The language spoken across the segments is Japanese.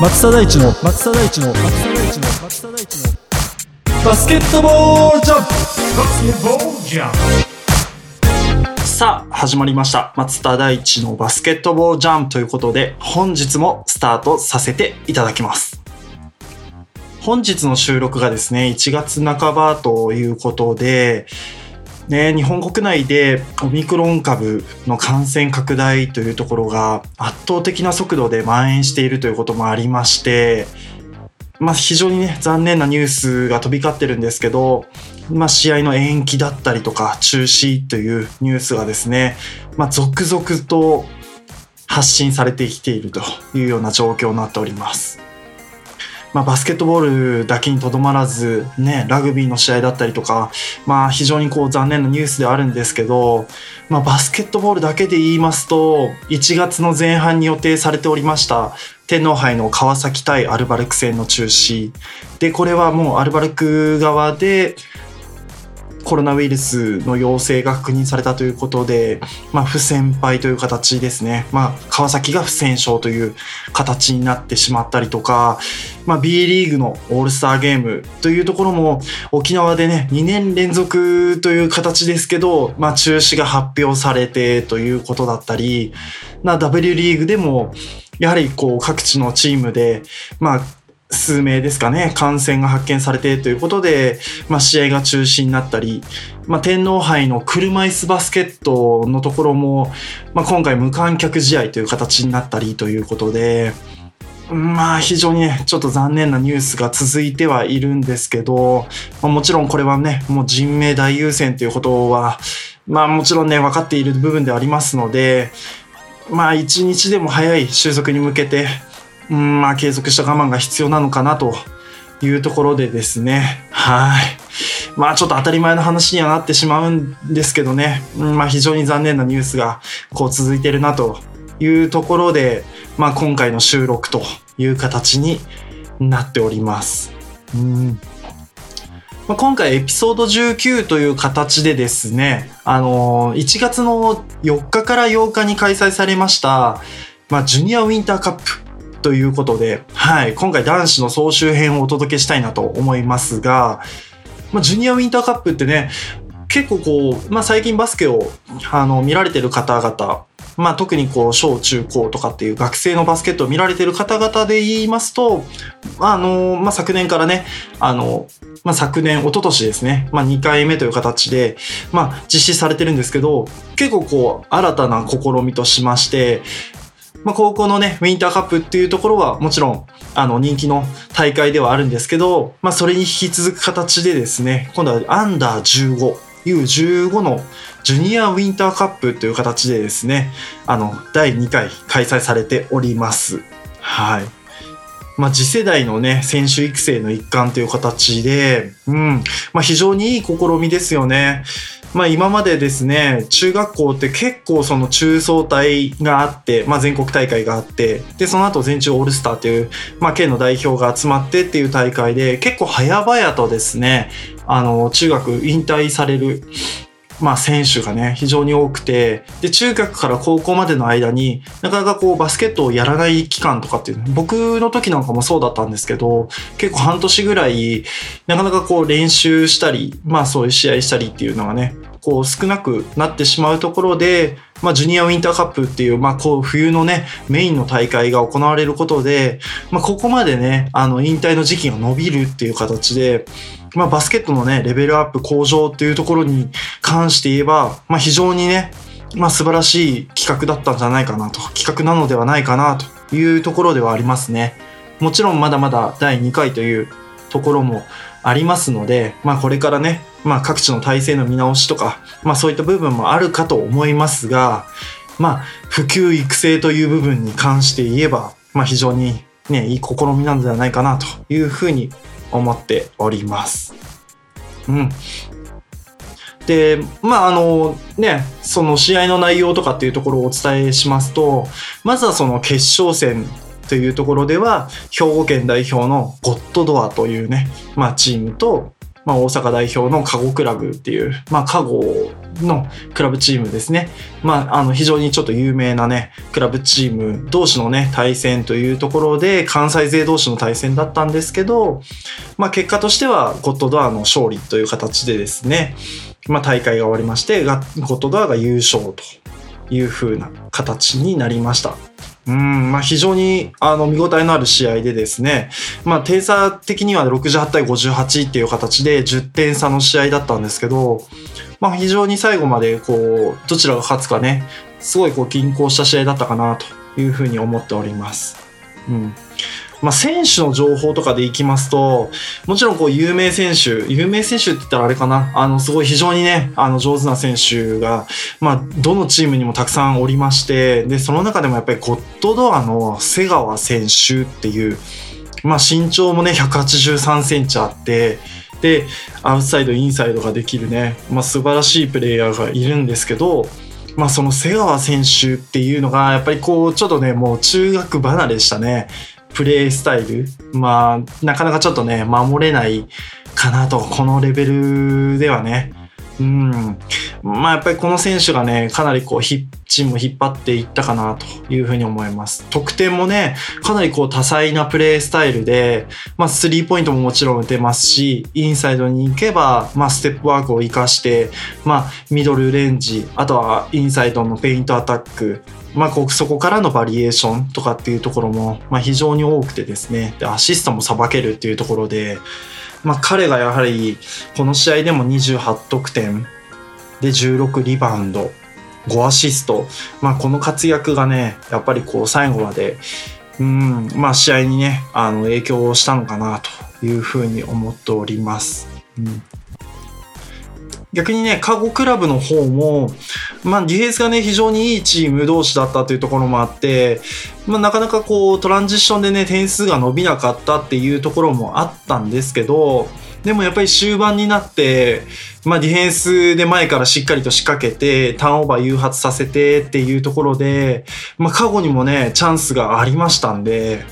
松田大地の松田大地の松田大地の松田大地のバスケットボールジャンプバスケットボールジャンプさあ始まりました。松田大地のバスケットボールジャンプということで本日もスタートさせていただきます。本日の収録がですね1月半ばということでね、日本国内でオミクロン株の感染拡大というところが圧倒的な速度で蔓延しているということもありまして、まあ、非常にね残念なニュースが飛び交ってるんですけど、まあ、試合の延期だったりとか中止というニュースがですね、まあ、続々と発信されてきているというような状況になっております。まあ、バスケットボールだけにとどまらず、ね、ラグビーの試合だったりとか、まあ、非常にこう残念なニュースではあるんですけど、まあ、バスケットボールだけで言いますと1月の前半に予定されておりました天皇杯の川崎対アルバルク戦の中止でこれはもうアルバルク側でコロナウイルスの陽性が確認されたということで、まあ、不戦敗という形ですね、まあ、川崎が不戦勝という形になってしまったりとか、まあ、B リーグのオールスターゲームというところも沖縄でね2年連続という形ですけど、まあ、中止が発表されてということだったり、まあ、W リーグでもやはりこう各地のチームで、まあ、数名ですかね感染が発見されてということで、まあ、試合が中止になったり、まあ、天皇杯の車椅子バスケットのところも、まあ、今回無観客試合という形になったりということで。まあ非常にねちょっと残念なニュースが続いてはいるんですけど、まあ、もちろんこれはねもう人命大優先ということはまあもちろんね分かっている部分ではありますのでまあ一日でも早い収束に向けてうんまあ継続した我慢が必要なのかなというところでですね。はい。まあちょっと当たり前の話にはなってしまうんですけどね、うんまあ非常に残念なニュースがこう続いてるなというところで、まあ、今回の収録という形になっております。うん。まあ、今回エピソード19という形でですね、あのー1月の4日から8日に開催されました、まあ、ジュニアウィンターカップ。ということで、はい、今回男子の総集編をお届けしたいなと思いますが、まあ、ジュニアウィンターカップってね結構こう、まあ、最近バスケをあの見られてる方々まあ、特にこう小中高とかっていう学生のバスケットを見られてる方々で言いますと、あのまあ、昨年からねあの、まあ、昨年一昨年ですね、まあ、2回目という形で、まあ、実施されてるんですけど結構こう新たな試みとしまして、まあ、高校のねウィンターカップっていうところはもちろんあの人気の大会ではあるんですけど、まあ、それに引き続く形でですね今度はアンダー15 U15 のジュニアウィンターカップという形でですねあの第2回開催されております。はいまあ、次世代のね選手育成の一環という形で、うんまあ、非常にいい試みですよね。まあ、今までですね中学校って結構その中層隊があって、まあ、全国大会があってでその後全中オールスターという、まあ、県の代表が集まってっていう大会で結構早々とですねあの中学引退されるまあ、選手がね非常に多くてで中学から高校までの間になかなかこうバスケットをやらない期間とかっていう僕の時なんかもそうだったんですけど結構半年ぐらいなかなかこう練習したりまあそういう試合したりっていうのがねこう少なくなってしまうところで、まあ、ジュニアウィンターカップっていう、まあ、こう冬のねメインの大会が行われることで、まあ、ここまでねあの引退の時期が伸びるっていう形でまあ、バスケットのねレベルアップ向上っていうところに関して言えば、まあ、非常にね、まあ、素晴らしい企画だったんじゃないかなと企画なのではないかなというところではありますね。もちろんまだまだ第2回というところもありますので、まあ、これからね、まあ、各地の体制の見直しとか、まあ、そういった部分もあるかと思いますが、まあ、普及育成という部分に関して言えば、まあ、非常に、ね、いい試みなんではないかなというふうに思っております。うん。で、まああのね、その試合の内容とかっていうところをお伝えしますと、まずはその決勝戦というところでは、兵庫県代表のゴッドドアというね、まあチームと、まあ大阪代表の加護クラブっていう、まあカゴのクラブチームですね。まああの非常にちょっと有名なね、クラブチーム同士のね、対戦というところで、関西勢同士の対戦だったんですけど、まあ結果としてはゴッドドアの勝利という形でですね、まあ大会が終わりまして、ゴッドドアが優勝という風な形になりました。うん、まあ非常にあの見応えのある試合でですね、まあ点差的には68対58っていう形で10点差の試合だったんですけど、まあ非常に最後までこう、どちらが勝つかね、すごいこう均衡した試合だったかなというふうに思っております。うん。まあ選手の情報とかでいきますと、もちろんこう有名選手、有名選手って言ったらあれかな、あのすごい非常にね、あの上手な選手が、まあどのチームにもたくさんおりまして、で、その中でもやっぱりゴッドドアの瀬川選手っていう、まあ身長もね、183センチあって、で、アウトサイド、インサイドができるね、まあ素晴らしいプレイヤーがいるんですけど、まあその瀬川選手っていうのが、やっぱりこう、ちょっとね、もう中学離れしたね、プレイスタイル。まあ、なかなかちょっとね、守れないかなと、このレベルではね。うん。まあやっぱりこの選手がね、かなりこう、ひチーム引っ張っていったかなというふうに思います。得点もね、かなりこう多彩なプレイスタイルで、まあスリーポイントももちろん打てますし、インサイドに行けば、まあステップワークを活かして、まあミドルレンジ、あとはインサイドのペイントアタック、まあそこからのバリエーションとかっていうところも、まあ非常に多くてですね、でアシストもさばけるっていうところで、まあ彼がやはりこの試合でも28得点。で16リバウンド。5アシスト、まあ、この活躍がねやっぱりこう最後までうんまあ試合にねあの影響をしたのかなというふうに思っております。うん。逆にね、カゴクラブの方も、まあ、ディフェンスがね、非常にいいチーム同士だったというところもあって、まあ、なかなかこう、トランジションでね、点数が伸びなかったっていうところもあったんですけど、でもやっぱり終盤になって、まあ、ディフェンスで前からしっかりと仕掛けて、ターンオーバー誘発させてっていうところで、まあ、過去にもね、チャンスがありましたんで、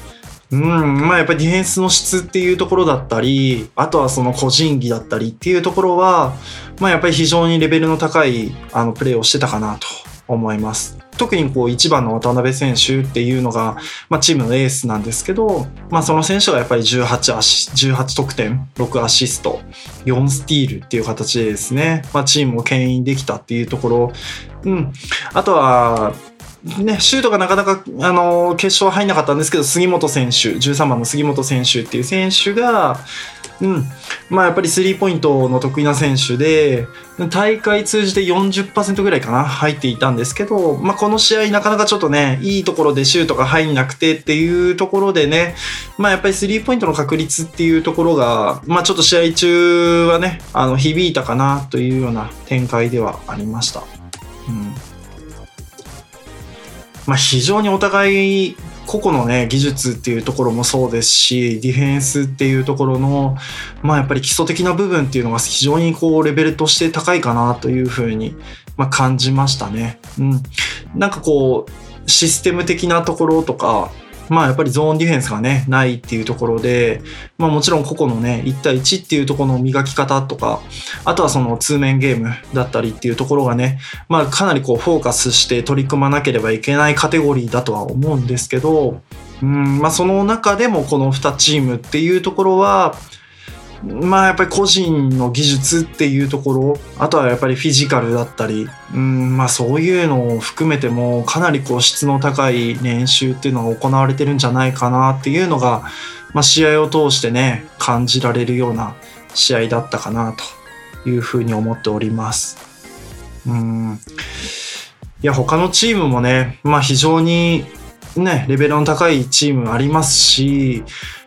うん、まあやっぱりディフェンスの質っていうところだったり、あとはその個人技だったりっていうところは、まあやっぱり非常にレベルの高いあのプレーをしてたかなと思います。特にこう1番の渡辺選手っていうのが、まあ、チームのエースなんですけど、まあ、その選手がやっぱり18アシ18得点6アシスト4スティールっていう形でですね、まあ、チームを牽引できたっていうところ、うん、あとはね、シュートがなかなか、あの決勝は入んなかったんですけど、杉本選手、13番の杉本選手っていう選手が、うん、まあやっぱりスリーポイントの得意な選手で、大会通じて40%ぐらいかな、入っていたんですけど、まあこの試合なかなかちょっとね、いいところでシュートが入んなくてっていうところでね、まあやっぱりスリーポイントの確率っていうところが、まあちょっと試合中はね、あの響いたかなというような展開ではありました。まあ、非常にお互い個々のね技術っていうところもそうですしディフェンスっていうところのまあやっぱり基礎的な部分っていうのが非常にこうレベルとして高いかなというふうに、まあ、感じましたね。うん、なんかこうシステム的なところとかまあやっぱりゾーンディフェンスがね、ないっていうところで、まあもちろん個々のね、1対1っていうところの磨き方とか、あとはその通面ゲームだったりっていうところがね、まあかなりこうフォーカスして取り組まなければいけないカテゴリーだとは思うんですけど、うん、まあその中でもこの2チームっていうところは、まあやっぱり個人の技術っていうところ、あとはやっぱりフィジカルだったり、うん、まあそういうのを含めてもかなりこう質の高い練習っていうのが行われてるんじゃないかなっていうのが、まあ試合を通してね、感じられるような試合だったかなというふうに思っております。うん。いや、他のチームもね、まあ非常にね、レベルの高いチームありますし、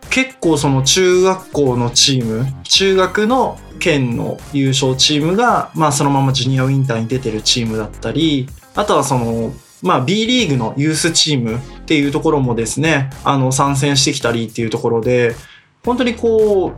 結構その中学校のチーム、中学の県の優勝チームが、まあそのままジュニアウィンターに出てるチームだったり、あとはその、まあ B リーグのユースチームっていうところもですね、あの参戦してきたりっていうところで、本当にこ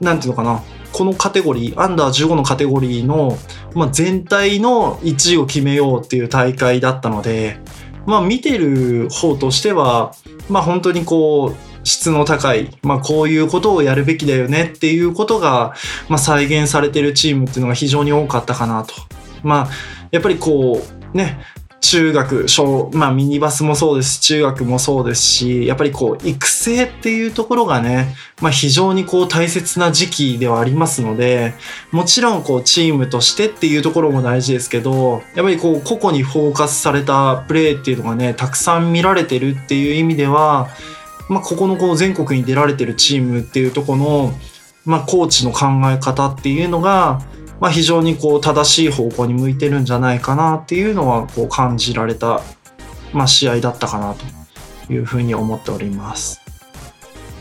う、なんていうのかな、このカテゴリー、アンダー15のカテゴリーの、まあ、全体の1位を決めようっていう大会だったので、まあ見てる方としては、まあ本当にこう、質の高い、まあこういうことをやるべきだよねっていうことが、まあ再現されてるチームっていうのが非常に多かったかなと。まあ、やっぱりこう、ね、中学、小、まあミニバスもそうですし、中学もそうですし、やっぱりこう、育成っていうところがね、まあ非常にこう大切な時期ではありますので、もちろんこうチームとしてっていうところも大事ですけど、やっぱりこう個々にフォーカスされたプレーっていうのがね、たくさん見られてるっていう意味では、まあここのこう全国に出られてるチームっていうとこの、まあコーチの考え方っていうのが、まあ、非常にこう正しい方向に向いてるんじゃないかなっていうのはこう感じられた、まあ、試合だったかなというふうに思っております。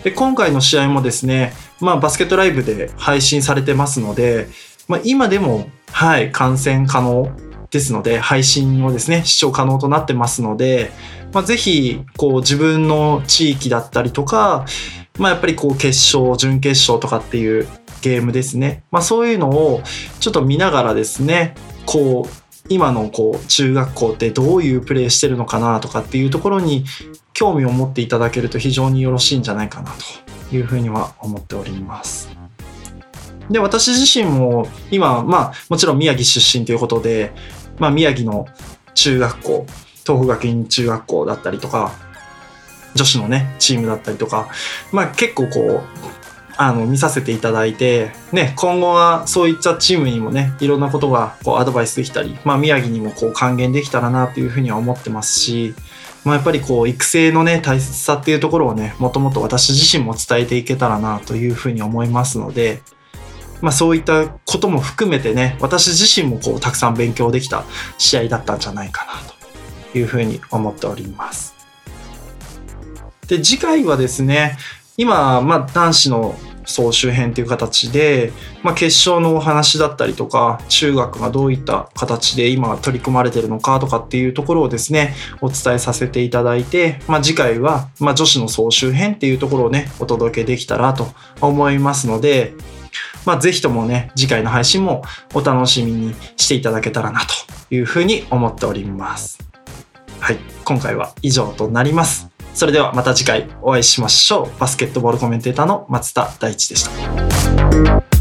で今回の試合もですね、まあ、バスケットライブで配信されてますので、まあ、今でも、はい、観戦可能ですので、配信をですね、視聴可能となってますので、まあ、ぜひ、こう、自分の地域だったりとか、まあ、やっぱりこう、決勝、準決勝とかっていうゲームですね。まあそういうのをちょっと見ながらですね、こう、今のこう中学校ってどういうプレーしてるのかなとかっていうところに興味を持っていただけると非常によろしいんじゃないかなというふうには思っております。で、私自身も今、まあもちろん宮城出身ということで、まあ宮城の中学校、東北学院中学校だったりとか、女子のね、チームだったりとか、まあ結構こう、あの見させていただいて、ね、今後はそういったチームにもねいろんなことがこうアドバイスできたり、まあ、宮城にもこう還元できたらなというふうには思ってますし、まあ、やっぱりこう育成のね大切さっていうところをねもともと私自身も伝えていけたらなというふうに思いますので、まあ、そういったことも含めてね私自身もこうたくさん勉強できた試合だったんじゃないかなというふうに思っております。で次回はですね今、まあ、男子の総集編という形で、まあ、決勝のお話だったりとか中学がどういった形で今取り組まれてるのかとかっていうところをですねお伝えさせていただいて、まあ、次回は、まあ、女子の総集編っていうところをねお届けできたらと思いますので、まあ、ぜひともね次回の配信もお楽しみにしていただけたらなというふうに思っております。はい、今回は以上となります。それではまた次回お会いしましょう。バスケットボールコメンテーターの松田大地でした。